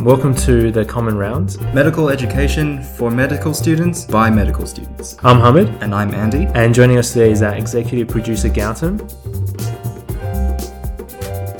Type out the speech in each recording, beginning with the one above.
Welcome to the Common Rounds. Medical education for medical students by medical students. I'm Hamid, And I'm Andy. and joining us today is our executive producer Gautam.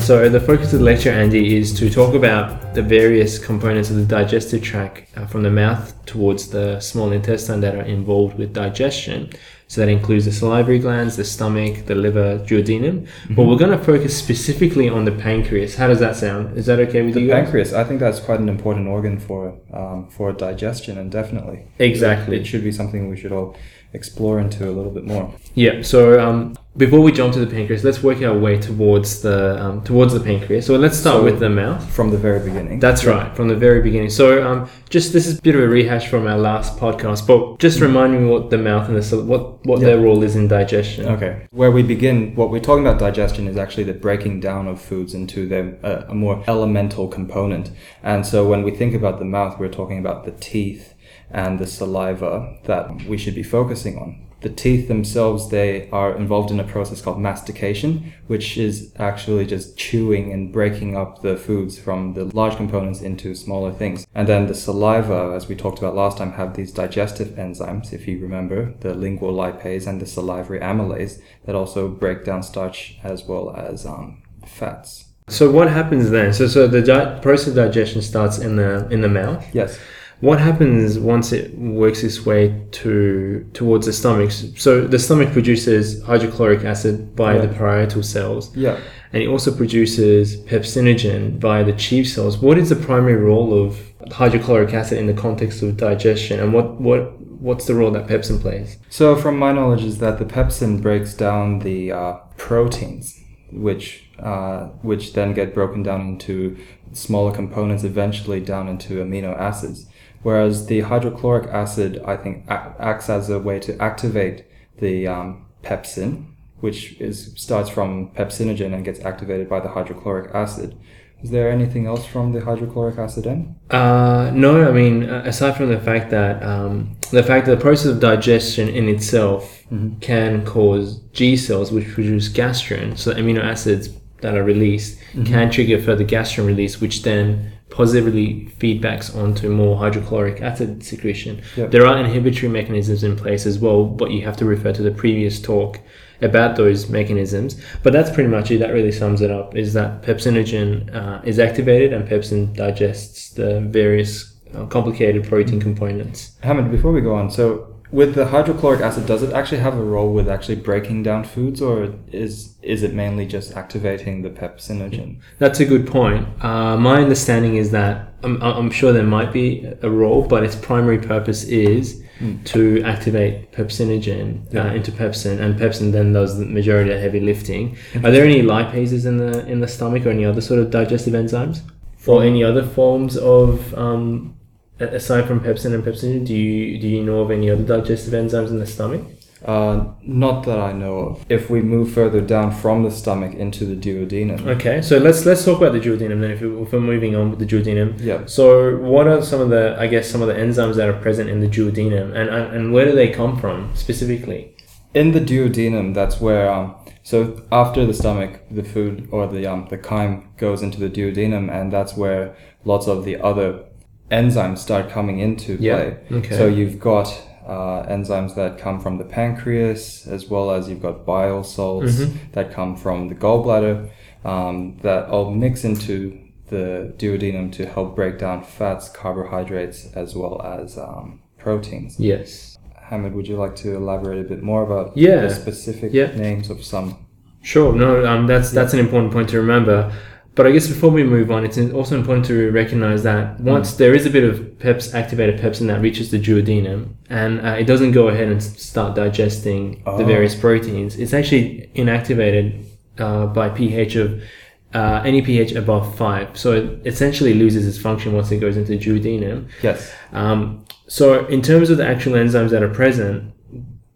So, the focus of the lecture, Andy, is to talk about the various components of the digestive tract uh, from the mouth towards the small intestine that are involved with digestion. So, that includes the salivary glands, the stomach, the liver, duodenum. But we're going to focus specifically on the pancreas. How does that sound? Is that okay with The you guys? pancreas, I think that's quite an important organ for um, for digestion, and definitely Exactly. it should be something we should all explore into a little bit more. Yeah. So um, before we jump to the pancreas, let's work our way towards the um, towards the pancreas. So let's start So- with the mouth. From the very beginning. That's right, from the very beginning. So um, just this is a bit of a rehash from our last podcast, but just remind me what the mouth and the what what Yeah. their role is in digestion. Okay. Where we begin, what we're talking about digestion is actually the breaking down of foods into their, uh, a more elemental component. And so when we think about the mouth, we're talking about the teeth and the saliva that we should be focusing on. The teeth themselves, they are involved in a process called mastication, which is actually just chewing and breaking up the foods from the large components into smaller things. And then the saliva, as we talked about last time, have these digestive enzymes, if you remember, the lingual lipase and the salivary amylase, that also break down starch as well as um, fats. So what happens then? So so the di- process of digestion starts in the in the mouth. Yes. What happens once it works its way to towards the stomach? So the stomach produces hydrochloric acid by Yeah. the parietal cells. Yeah. and it also produces pepsinogen via the chief cells. What is the primary role of hydrochloric acid in the context of digestion, and what what what's the role that pepsin plays? So, from my knowledge, is that the pepsin breaks down the uh, proteins, which uh, which then get broken down into smaller components, eventually down into amino acids. Whereas the hydrochloric acid, I think, acts as a way to activate the um, pepsin, which is starts from pepsinogen and gets activated by the hydrochloric acid. Is there anything else from the hydrochloric acid end? Uh, no, I mean uh, aside from the fact that um, the fact that the process of digestion in itself can cause G cells, which produce gastrin, so amino acids that are released can trigger further gastrin release, which then positively feedbacks onto more hydrochloric acid secretion. Yep. There are inhibitory mechanisms in place as well, but you have to refer to the previous talk about those mechanisms. But that's pretty much it. That really sums it up. Is that pepsinogen uh, is activated and pepsin digests the various uh, complicated protein components. Hamid, before we go on, so with the hydrochloric acid, does it actually have a role with actually breaking down foods, or is is it mainly just activating the pepsinogen? That's a good point. Uh, my understanding is that I'm, I'm sure there might be a role, but its primary purpose is to activate pepsinogen uh, into pepsin, and pepsin then does the majority of heavy lifting. Are there any lipases in the in the stomach or any other sort of digestive enzymes, or any other forms of um, aside from pepsin and pepsinogen? Do you do you know of any other digestive enzymes in the stomach? Uh, not that I know of. If we move further down from the stomach into the duodenum, Okay, so let's let's talk about the duodenum then. If, if we're moving on with the duodenum, yeah. So, what are some of the, I guess, some of the enzymes that are present in the duodenum, and and, and where do they come from specifically? In the duodenum, that's where um, so after the stomach, the food or the um, the chyme goes into the duodenum, and that's where lots of the other enzymes start coming into play. Yeah, okay. So you've got uh, enzymes that come from the pancreas, as well as you've got bile salts Mhm. that come from the gallbladder, um, that all mix into the duodenum to help break down fats, carbohydrates, as well as um, proteins. Yes. Hamid, would you like to elaborate a bit more about Yeah. the specific Yeah. names of some? Sure. No, um, that's that's an important point to remember. But I guess before we move on, it's also important to recognize that once there is a bit of peps activated pepsin that reaches the duodenum, and uh, it doesn't go ahead and start digesting the Oh. various proteins, it's actually inactivated uh, by pH of uh, any pH above five. So it essentially loses its function once it goes into the duodenum. Yes. Um, so, in terms of the actual enzymes that are present,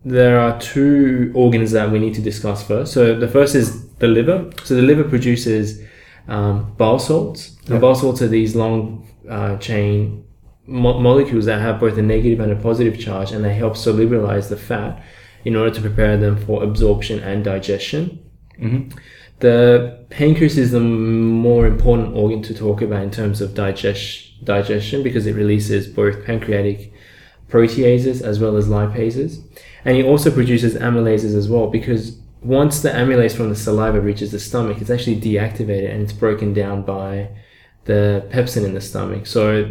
there are two organs that we need to discuss first. So, the first is the liver. So, the liver produces um, bile salts. And Yeah. bile salts are these long uh, chain mo- molecules that have both a negative and a positive charge, and they help solubilize the fat in order to prepare them for absorption and digestion. hmm The pancreas is the more important organ to talk about in terms of digest, digestion because it releases both pancreatic proteases as well as lipases. And it also produces amylases as well because once the amylase from the saliva reaches the stomach, it's actually deactivated and it's broken down by the pepsin in the stomach. So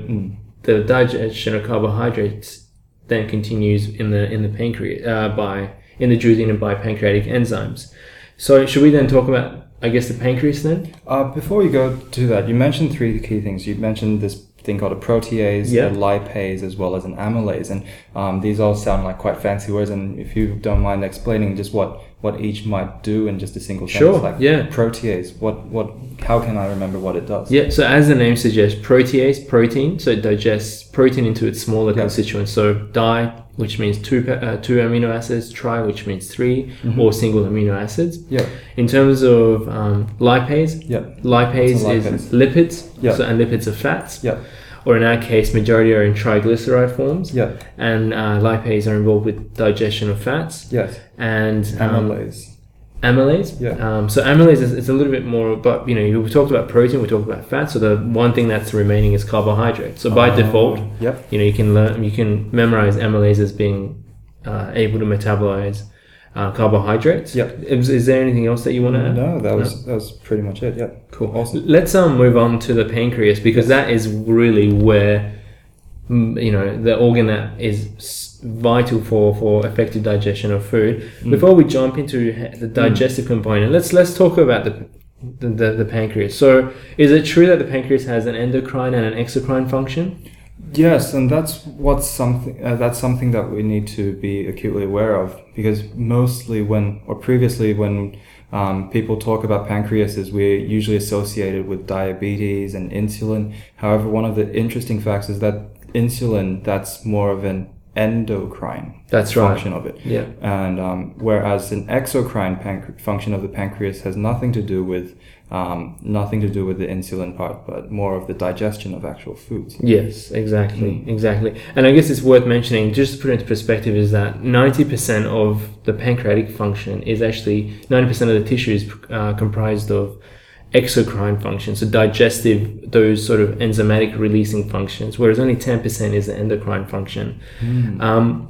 the digestion of carbohydrates then continues in the in the pancreas uh, by in the duodenum by pancreatic enzymes. So should we then talk about I guess the pancreas then? Uh, before we go to that, you mentioned three key things. You mentioned this thing called a protease, Yeah. a lipase, as well as an amylase, and um, these all sound like quite fancy words. And if you don't mind explaining just what what each might do in just a single Sure, sentence, like yeah. protease, what what how can I remember what it does? Yeah, so as the name suggests, protease, protein, so it digests protein into its smaller Yeah. constituents. So di, which means two uh, two amino acids, tri, which means 3 Mm-hmm. or single amino acids. Yeah, In terms of um, lipase, yeah, lipase, a is lipids, Yeah. so, and lipids are fats. yeah, Or in our case, majority are in triglyceride forms, yeah, and uh, lipase are involved with digestion of fats. yes. And um, Amylase. Amylase. Yeah. Um, so amylase is it's a little bit more, but you know, we talked about protein, we talked about fat. So the one thing that's remaining is carbohydrate. So by Oh, default, Yep. you know, you can learn, you can memorize amylase as being uh, able to metabolize uh, carbohydrates. Yep. Is, is there anything else that you want to add? No, that was that was pretty much it. Yeah. Cool. Awesome. Let's um move on to the pancreas because that is really where mm, you know the organ that is vital for for effective digestion of food. Mm. Before we jump into the digestive component, let's let's talk about the the, the the pancreas. So, is it true that the pancreas has an endocrine and an exocrine function? Yes, and that's what's something uh, that's something that we need to be acutely aware of because mostly when or previously when um, people talk about pancreases, we're usually associated with diabetes and insulin. However, one of the interesting facts is that insulin that's more of an endocrine That's right. function of it. Yeah. And um, whereas an exocrine panc- function of the pancreas has nothing to do with um, nothing to do with the insulin part, but more of the digestion of actual foods. Yes, exactly, Mm. exactly. And I guess it's worth mentioning, just to put it into perspective, is that 90% of the pancreatic function is actually, 90% of the tissue is uh, comprised of exocrine functions, so digestive, those sort of enzymatic releasing functions, whereas only 10% is the endocrine function. Um,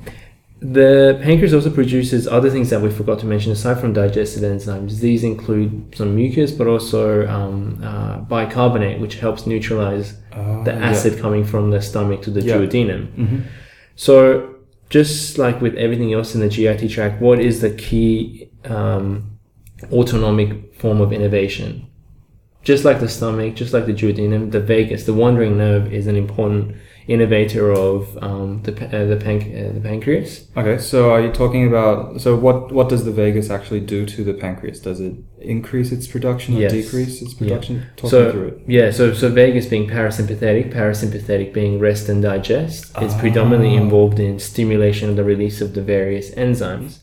the pancreas also produces other things that we forgot to mention aside from digestive enzymes. These include some mucus, but also um, uh, bicarbonate, which helps neutralize Uh, the yeah. acid coming from the stomach to the Yeah. duodenum. Mhm. So, just like with everything else in the GIT tract, what is the key um, autonomic form of innervation? Just like the stomach, just like the duodenum, the vagus, the wandering nerve, is an important innervator of um, the uh, the, panc- uh, the pancreas. Okay, so are you talking about so what what does the vagus actually do to the pancreas? Does it increase its production or Yes. decrease its production? Talk So- through it. Yeah, so so vagus being parasympathetic, parasympathetic being rest and digest, it's predominantly Ah. involved in stimulation of the release of the various enzymes.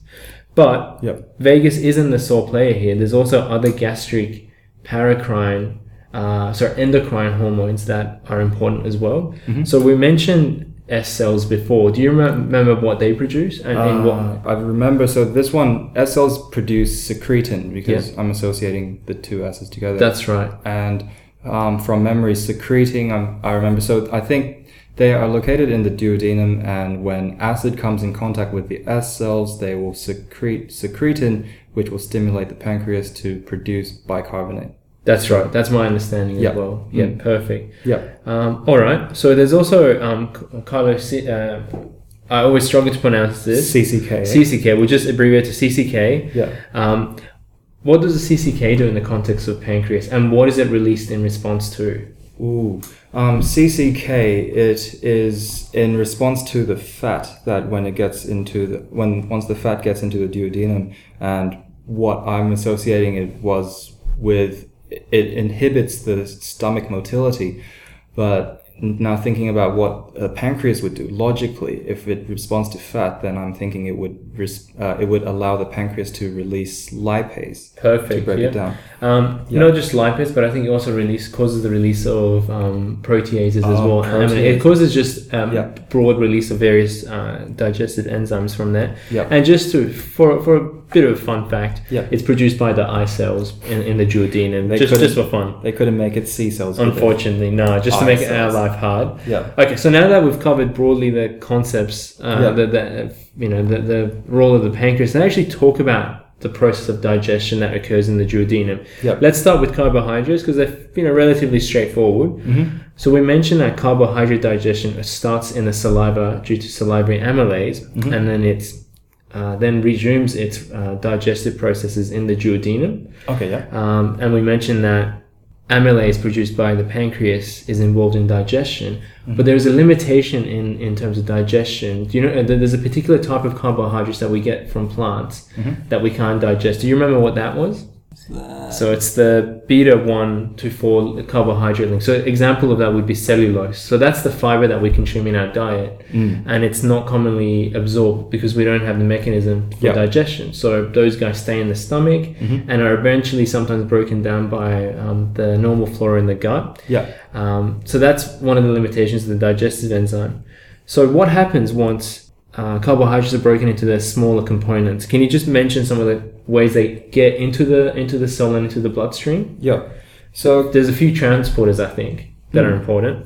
But Yep. vagus isn't the sole player here. There's also other gastric, paracrine, uh, sorry, endocrine hormones that are important as well. Mhm. So we mentioned S cells before. Do you remember what they produce and in what? Uh, I remember. So this one, S cells produce secretin because I'm associating the two S's together. That's right. and um, from memory, secretin. Um, I remember. So I think they are located in the duodenum, and when acid comes in contact with the S cells, they will secrete secretin, which will stimulate the pancreas to produce bicarbonate. That's right. That's my understanding Yeah. as well. Yeah, Mm. perfect. Yeah. Um, all right. So there's also um, C- Carlos. Uh, I always struggle to pronounce this. CCK. CCK. We'll just abbreviate to CCK. yeah. Um, what does the CCK do in the context of pancreas, and what is it released in response to? Ooh. Um, CCK. It is in response to the fat that when it gets into the when once the fat gets into the duodenum, and what I'm associating it was with it inhibits the stomach motility, but now thinking about what the pancreas would do logically, if it responds to fat, then I'm thinking it would res- uh, it would allow the pancreas to release lipase to Perfect. break yeah. it down. Um, Yeah. Not just lipase, but I think it also release causes the release of um, proteases as Oh, well. I mean, it causes just um, Yeah. broad release of various uh, digestive enzymes from there. Yeah. And just to for for a bit of a fun fact, Yeah. it's produced by the I cells in, in the duodenum. They just couldn't- just for fun. They couldn't make it C cells. Unfortunately, no. Just to Eye make our life hard. Yeah. Okay, so now that we've covered broadly the concepts, uh, Yeah. the, the you know the, the role of the pancreas, they actually talk about the process of digestion that occurs in the duodenum. Yeah. Let's start with carbohydrates because they're you know relatively straightforward. Mhm. So we mentioned that carbohydrate digestion starts in the saliva due to salivary amylase, Mhm. and then it's uh, then resumes its uh, digestive processes in the duodenum. Okay. Yeah. Um, and we mentioned that amylase produced by the pancreas is involved in digestion, but there is a limitation in, in terms of digestion. Do you know uh, there's a particular type of carbohydrates that we get from plants that we can't digest? Do you remember what that was? So it's the beta one to four carbohydrate link. So example of that would be cellulose. So that's the fiber that we consume in our diet, Mm. and it's not commonly absorbed because we don't have the mechanism for Yeah. digestion. So those guys stay in the stomach Mhm. and are eventually sometimes broken down by um, the normal flora in the gut. Yeah. Um, so that's one of the limitations of the digestive enzyme. So what happens once uh, carbohydrates are broken into their smaller components? Can you just mention some of the ways they get into the into the cell and into the bloodstream? Yeah. So There's a few transporters I think that are Hmm. important.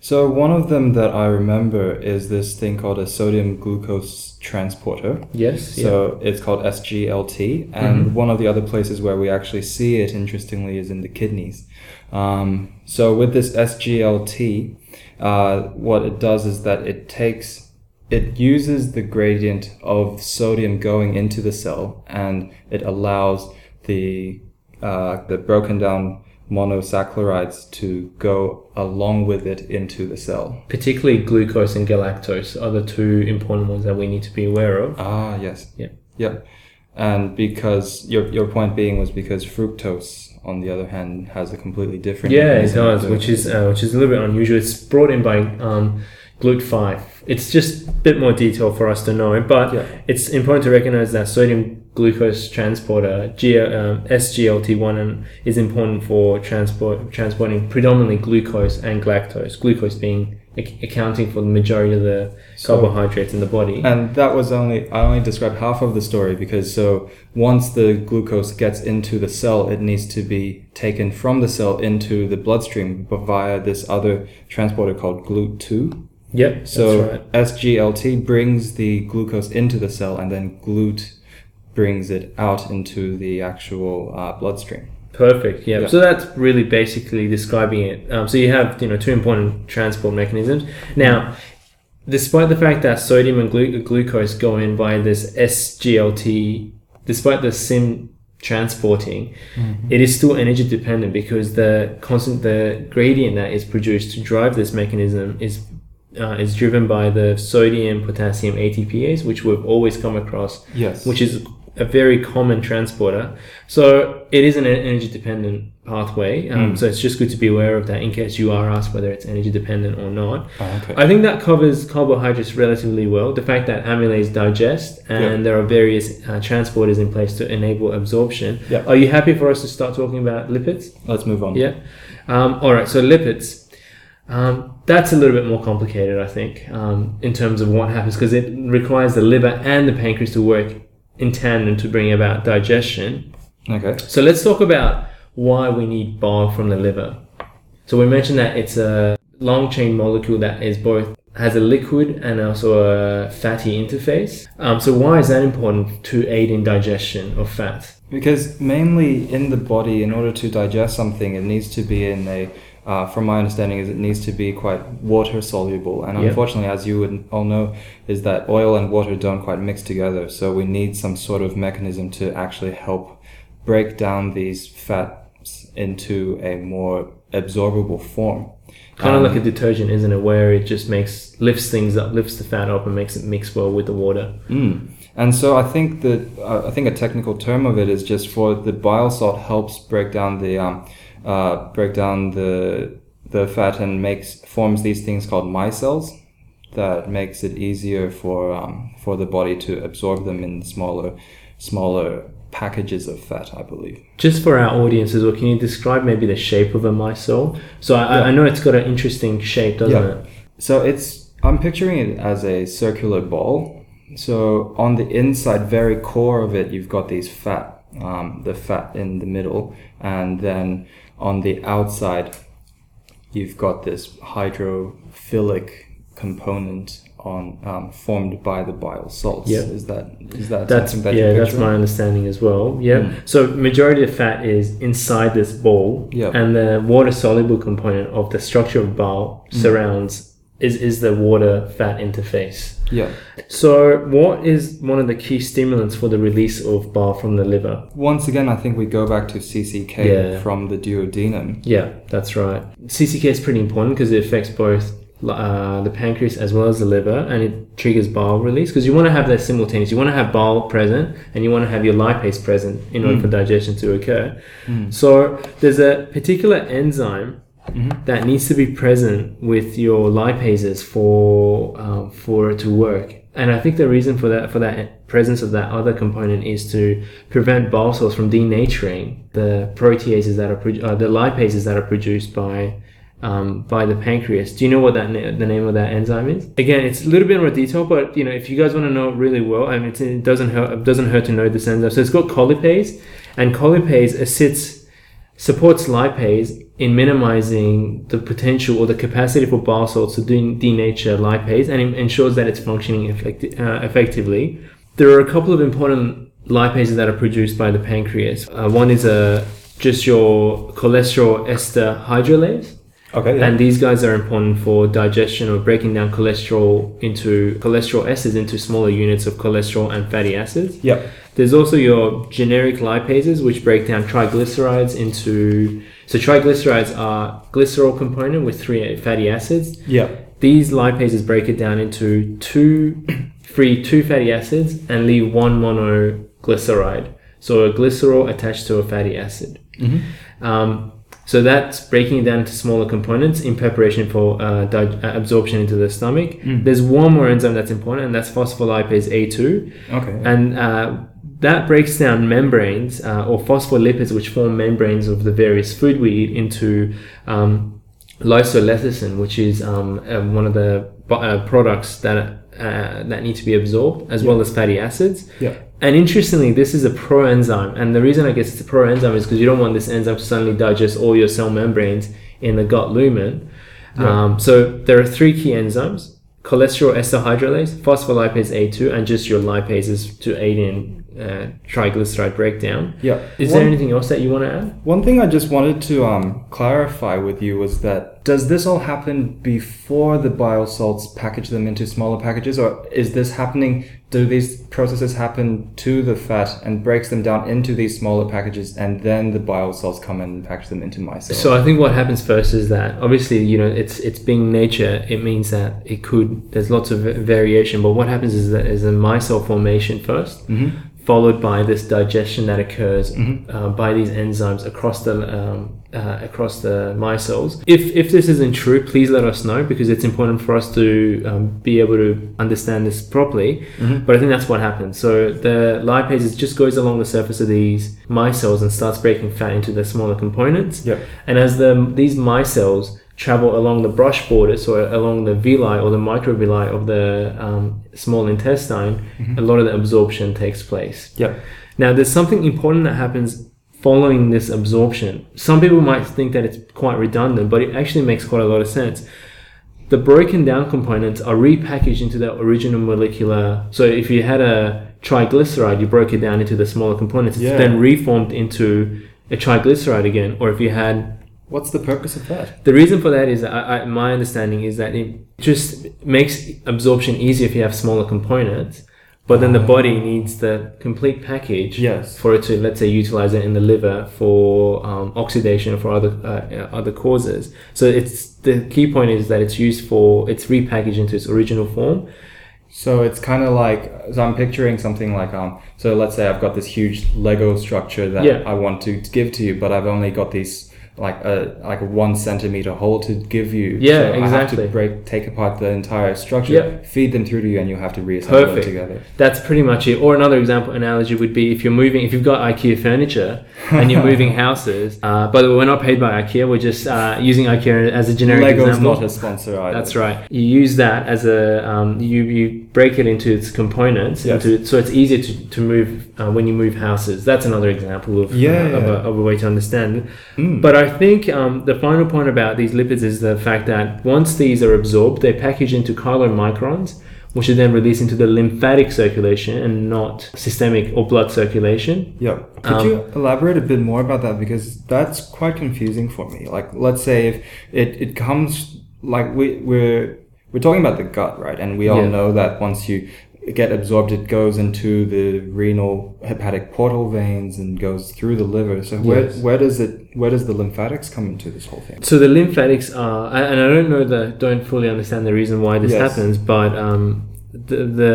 So one of them that I remember is this thing called a sodium glucose transporter. Yes. yeah. So it's called SGLT, and Mhm. one of the other places where we actually see it, interestingly, is in the kidneys. Um, so with this SGLT, uh, what it does is that it takes, it uses the gradient of sodium going into the cell, and it allows the uh, the broken down monosaccharides to go along with it into the cell. Particularly glucose and galactose are the two important ones that we need to be aware of. Ah, yes. Yeah. Yep. And because your your point being was because fructose, on the other hand, has a completely different. Yeah, it does, which is uh, which is a little bit unusual. It's brought in by um, GLUT5. It's just a bit more detail for us to know, but Yeah. it's important to recognize that sodium glucose transporter G- um, SGLT1 and is important for transport transporting predominantly glucose and galactose. Glucose being ac- accounting for the majority of the So- carbohydrates in the body. And that was only I only described half of the story because so once the glucose gets into the cell, it needs to be taken from the cell into the bloodstream via this other transporter called GLUT2. Yep, So right. SGLT brings the glucose into the cell, and then GLUT brings it out into the actual uh, bloodstream. Perfect. Yeah. Yeah. So that's really basically describing it. Um, so you have you know two important transport mechanisms. Now, despite the fact that sodium and glu- glucose go in by this SGLT, despite the SIM transporting, it is still energy dependent because the constant the gradient that is produced to drive this mechanism is. Uh, is driven by the sodium potassium ATPase, which we've always come across Yes. which is a very common transporter. So it is an energy dependent pathway. Um, Mm. So it's just good to be aware of that in case you are asked whether it's energy dependent or not. Oh, okay. I think that covers carbohydrates relatively well. The fact that amylase digest and Yeah. there are various uh, transporters in place to enable absorption. Yeah. Are you happy for us to start talking about lipids? Let's move on. Yeah. Um, all right. So lipids. Um, that's a little bit more complicated, I think, um, in terms of what happens because it requires the liver and the pancreas to work in tandem to bring about digestion. Okay. So let's talk about why we need bile from the liver. So we mentioned that it's a long chain molecule that is both has a liquid and also a fatty interface. Um, so why is that important to aid in digestion of fat? Because mainly in the body, in order to digest something, it needs to be in a. Uh, from my understanding, is it needs to be quite water soluble, and Yeah. unfortunately, as you would all know, is that oil and water don't quite mix together. So we need some sort of mechanism to actually help break down these fats into a more absorbable form. Kind of Um, like a detergent, isn't it? Where it just makes lifts things up, lifts the fat up, and makes it mix well with the water. Mm. And so I think that uh, I think a technical term of it is just for the bile salt helps break down the um, uh, break down the the fat and makes forms these things called micelles that makes it easier for um, for the body to absorb them in smaller smaller packages of fat, I believe. Just for our audience as well, can you describe maybe the shape of a micelle? So I, Yeah. I know it's got an interesting shape, doesn't Yeah. it? So it's I'm picturing it as a circular ball. So on the inside, very core of it, you've got these fat, um, the fat in the middle, and then on the outside, you've got this hydrophilic component on um, formed by the bile salts. Yeah. Is that is that That's that yeah, that's my understanding as well. Yeah. Mm. So majority of fat is inside this ball, Yeah. and the water soluble component of the structure of bile Mm. surrounds is is the water fat interface. Yeah. So what is one of the key stimulants for the release of bile from the liver? Once again, I think we go back to CCK Yeah. from the duodenum. Yeah, that's right. CCK is pretty important because it affects both uh, the pancreas as well as the liver, and it triggers bile release because you want to have that simultaneous. You want to have bile present, and you want to have your lipase present in order Mm. for digestion to occur. Mm. So there's a particular enzyme Mhm. that needs to be present with your lipases for um, for it to work. And I think the reason for that for that presence of that other component is to prevent bile cells from denaturing the proteases that are pro- uh, the lipases that are produced by um, by the pancreas. Do you know what that na- the name of that enzyme is? Again, it's a little bit more detail, but you know if you guys want to know really well, I mean it doesn't hurt it doesn't hurt to know this enzyme. So it's got colipase, and colipase assists supports lipase in minimizing the potential or the capacity for bile salts to de- denature lipase and it ensures that it's functioning effecti- uh, effectively. There are a couple of important lipases that are produced by the pancreas. Uh, one is a just your cholesterol ester hydrolase, Okay. Yeah. and these guys are important for digestion or breaking down cholesterol into cholesterol esters into smaller units of cholesterol and fatty acids. yeah. There's also your generic lipases, which break down triglycerides into. So triglycerides are glycerol component with three fatty acids. Yeah. These lipases break it down into two, free two fatty acids and leave one monoglyceride. So a glycerol attached to a fatty acid. Mm-hmm. Um, so that's breaking it down into smaller components in preparation for uh, di- uh, absorption into the stomach. Mm. There's one more enzyme that's important, and that's phospholipase A2 Okay. and uh, that breaks down membranes uh, or phospholipids, which form membranes of the various food we eat, into um, which is um, uh, one of the uh, products that uh, that need to be absorbed, as well as fatty acids. yeah. And interestingly, this is a proenzyme, and the reason I guess it's a proenzyme is because you don't want this enzyme to suddenly digest all your cell membranes in the gut lumen. Yeah. Um, so there are three key enzymes: cholesterol ester hydrolase, phospholipase A2, and just your lipases to aid in uh, triglyceride breakdown. Yeah. Is one, there anything else that you want to add? one thing I just wanted to um, clarify with you was that does this all happen before the bile salts package them into smaller packages, or is this happening? Do these processes happen to the fat and breaks them down into these smaller packages, and then the bile salts come and package them into micelles? So I think what happens first is that obviously you know it's it's being nature. It means that it could there's lots of variation. But what happens is that there's a micelle formation 1st hmm followed by this digestion that occurs Mhm. uh, by these enzymes across the um, uh, across the micelles. If if this isn't true, please let us know because it's important for us to um, be able to understand this properly. Mhm. But I think that's what happens. So the lipase just goes along the surface of these micelles and starts breaking fat into the smaller components. Yeah. And as the these micelles travel along the brush borders or along the villi or the microvilli of the um, small intestine, a lot of the absorption takes place. Yeah. Now, there's something important that happens following this absorption. Some people might think that it's quite redundant, but it actually makes quite a lot of sense. The broken down components are repackaged into their original molecular. So if you had a triglyceride, you broke it down into the smaller components. It's Yeah. then reformed into a triglyceride again. Or if you had What's the purpose of that? the reason for that is, I, I, my understanding is that it just makes absorption easier if you have smaller components, but then the body needs the complete package Yes. for it to, let's say, utilize it in the liver for um, oxidation or for other uh, other causes. So it's the key point is that it's used for it's repackaged into its original form. So it's kind of like so I'm picturing something like um so let's say I've got this huge Lego structure that Yeah. I want to give to you, but I've only got these like a like a one centimeter hole to give you. Yeah, so I have exactly. to break, take apart the entire structure, Yep. feed them through to you, and you have to reassemble them Perfect. together. That's pretty much it. Or another example analogy would be if you're moving, if you've got IKEA furniture and you're moving houses. Uh, by the way, we're not paid by IKEA. We're just uh, using IKEA as a generic Lego's example. not a sponsor either. That's right. You use that as a um, you you break it into its components, Yes. into, so it's easier to, to move uh, when you move houses. That's another example of Yeah, uh, Of, a, of a way to understand. it. Mm. But I think um, the final point about these lipids is the fact that once these are absorbed, they package into chylomicrons, which are then released into the lymphatic circulation and not systemic or blood circulation. Yeah. Could Um, you elaborate a bit more about that because that's quite confusing for me. Like, let's say if it, it comes like we we're we're talking about the gut, right? And we all Yeah. know that once you get absorbed, it goes into the renal hepatic portal veins and goes through the liver. So where Yes. where does it where does the lymphatics come into this whole thing? So the lymphatics are, and I don't know the, don't fully understand the reason why this Yes. happens, but um, the, the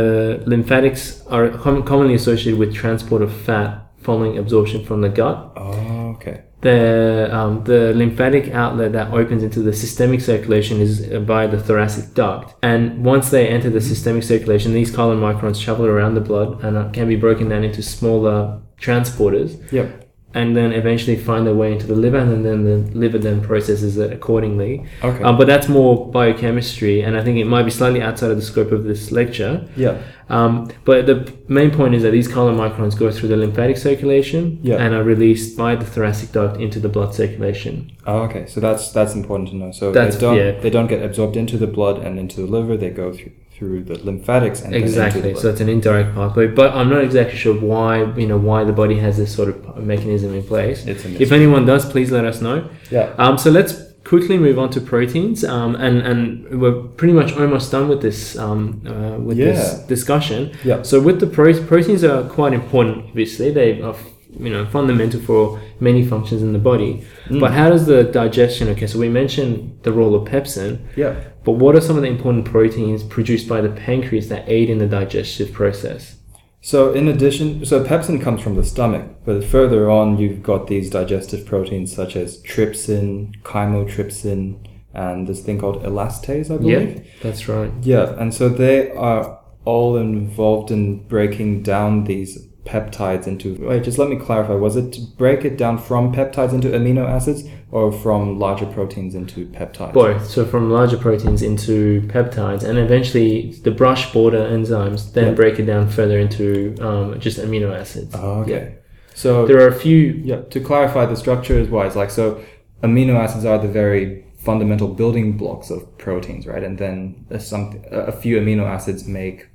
lymphatics are com- commonly associated with transport of fat following absorption from the gut. Oh, okay. The um, the lymphatic outlet that opens into the systemic circulation is uh, by the thoracic duct, and once they enter the systemic circulation, these chylomicrons travel around the blood and uh, can be broken down into smaller transporters Yep. And then eventually find their way into the liver, and then the liver then processes it accordingly. Okay. Um, but that's more biochemistry, and I think it might be slightly outside of the scope of this lecture. yeah. Um, but the main point is that these chylomicrons go through the lymphatic circulation Yeah. and are released by the thoracic duct into the blood circulation. Oh, okay. So that's that's important to know. So That's- they don't yeah. they don't get absorbed into the blood and into the liver. They go through through the lymphatics and Exactly. So it's an indirect pathway, but I'm not exactly sure why you know why the body has this sort of mechanism in place. It's a If anyone does, please let us know. yeah. Um, so let's quickly move on to proteins, um, and and we're pretty much almost done with this um, uh, with this discussion. Yeah. So with the pro- proteins are quite important. Obviously, they are you know fundamental for many functions in the body. Mm. But how does the digestion? Okay, so we mentioned the role of pepsin, Yeah. but what are some of the important proteins produced by the pancreas that aid in the digestive process? So in addition, so pepsin comes from the stomach, but further on you've got these digestive proteins such as trypsin, chymotrypsin, and this thing called elastase, I believe. Yeah, that's right. Yeah, and so they are all involved in breaking down these peptides into. Wait, just let me clarify. Was it to break it down from peptides into amino acids, or from larger proteins into peptides? Both. So from larger proteins into peptides, and eventually the brush border enzymes then Yeah. break it down further into um, just amino acids. Oh, okay. So There are a few. Yeah, to clarify the structure is wise. Like so, amino acids are the very fundamental building blocks of proteins, right? And then some a few amino acids make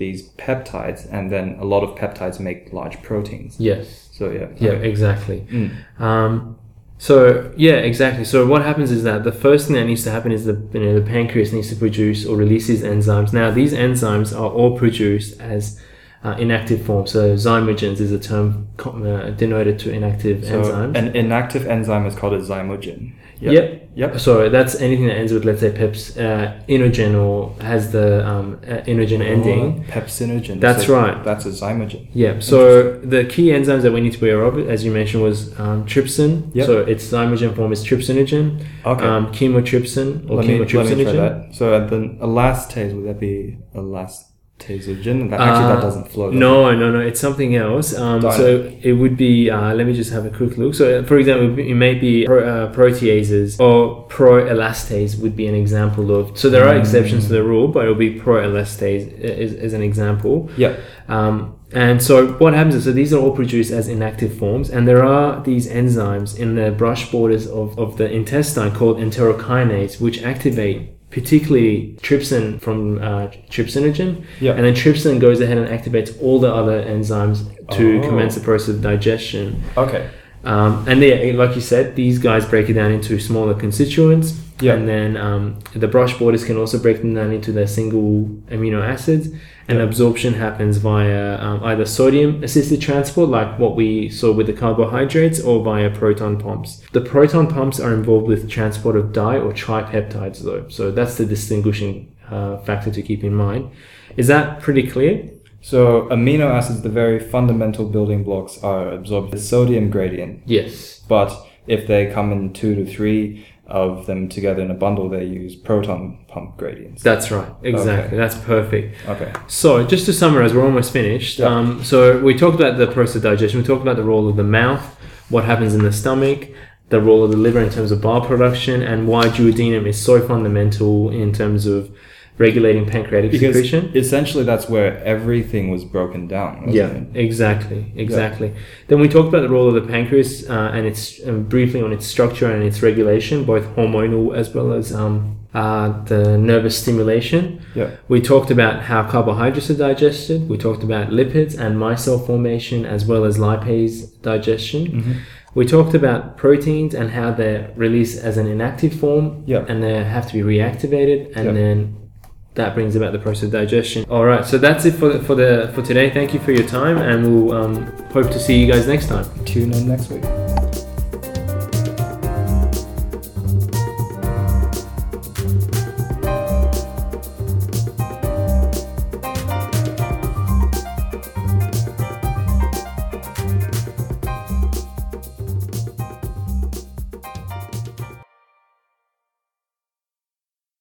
these peptides, and then a lot of peptides make large proteins. Yes. So yeah, Yeah. okay. Exactly. Mm. Um, so yeah, exactly. So what happens is that the first thing that needs to happen is the you know the pancreas needs to produce or release these enzymes. Now these enzymes are all produced as uh, inactive form. So zymogens is a term uh, denoted to inactive So enzymes. an inactive enzyme is called a zymogen. Yep. Yep. So that's anything that ends with, let's say, peps, uh, inogen or has the um, uh, inogen ending. Oh, pepsinogen. That's So right. That's a zymogen. Yeah. So the key enzymes that we need to be aware of, as you mentioned, was um, trypsin. Yep. So its zymogen form is trypsinogen. Okay. Um, chymotrypsin or let, me, let me try that. So uh, then elastase would that be elastasogen? That, actually, Uh, that doesn't flow. does it? No, no, no. It's something else. Um, so it would be. Uh, let me just have a quick look. So, for example, it may be pro, uh, proteases or proelastase would be an example of. So there are Mm. exceptions to the rule, but it will be proelastase as, as an example. Yeah. Um, and so what happens is, so these are all produced as inactive forms, and there are these enzymes in the brush borders of, of the intestine called enterokinase, which activate particularly trypsin from uh, trypsinogen, Yeah. and then trypsin goes ahead and activates all the other enzymes to Oh. commence the process of digestion. Okay. Um, and they, like you said, these guys break it down into smaller constituents. Yeah. And then um, the brush borders can also break them down into their single amino acids. And Yeah. absorption happens via um, either sodium assisted transport, like what we saw with the carbohydrates, or via proton pumps. The proton pumps are involved with transport of di or tripeptides, though. So that's the distinguishing uh, factor to keep in mind. Is that pretty clear? So amino acids, the very fundamental building blocks, are absorbed with sodium gradient. Yes. But if they come in two to three of them together in a bundle, they use proton pump gradients. That's right. Exactly. Okay. That's perfect. Okay. So, just to summarize, we're almost finished. Yeah. Um, so, we talked about the process of digestion. We talked about the role of the mouth, what happens in the stomach, the role of the liver in terms of bile production, and why duodenum is so fundamental in terms of regulating pancreatic Because secretion. essentially that's where everything was broken down. Wasn't Yeah, It? exactly, exactly. Then we talked about the role of the pancreas uh, and its um, briefly on its structure and its regulation, both hormonal as well as um, uh, the nervous stimulation. Yeah. We talked about how carbohydrates are digested. We talked about lipids and micelle formation as well as lipase digestion. Mm-hmm. We talked about proteins and how they're released as an inactive form Yeah. and they have to be reactivated and Yeah. then that brings about the process of digestion. All right, so that's it for the, for the for today. Thank you for your time and we'll um, hope to see you guys next time. Tune in next week.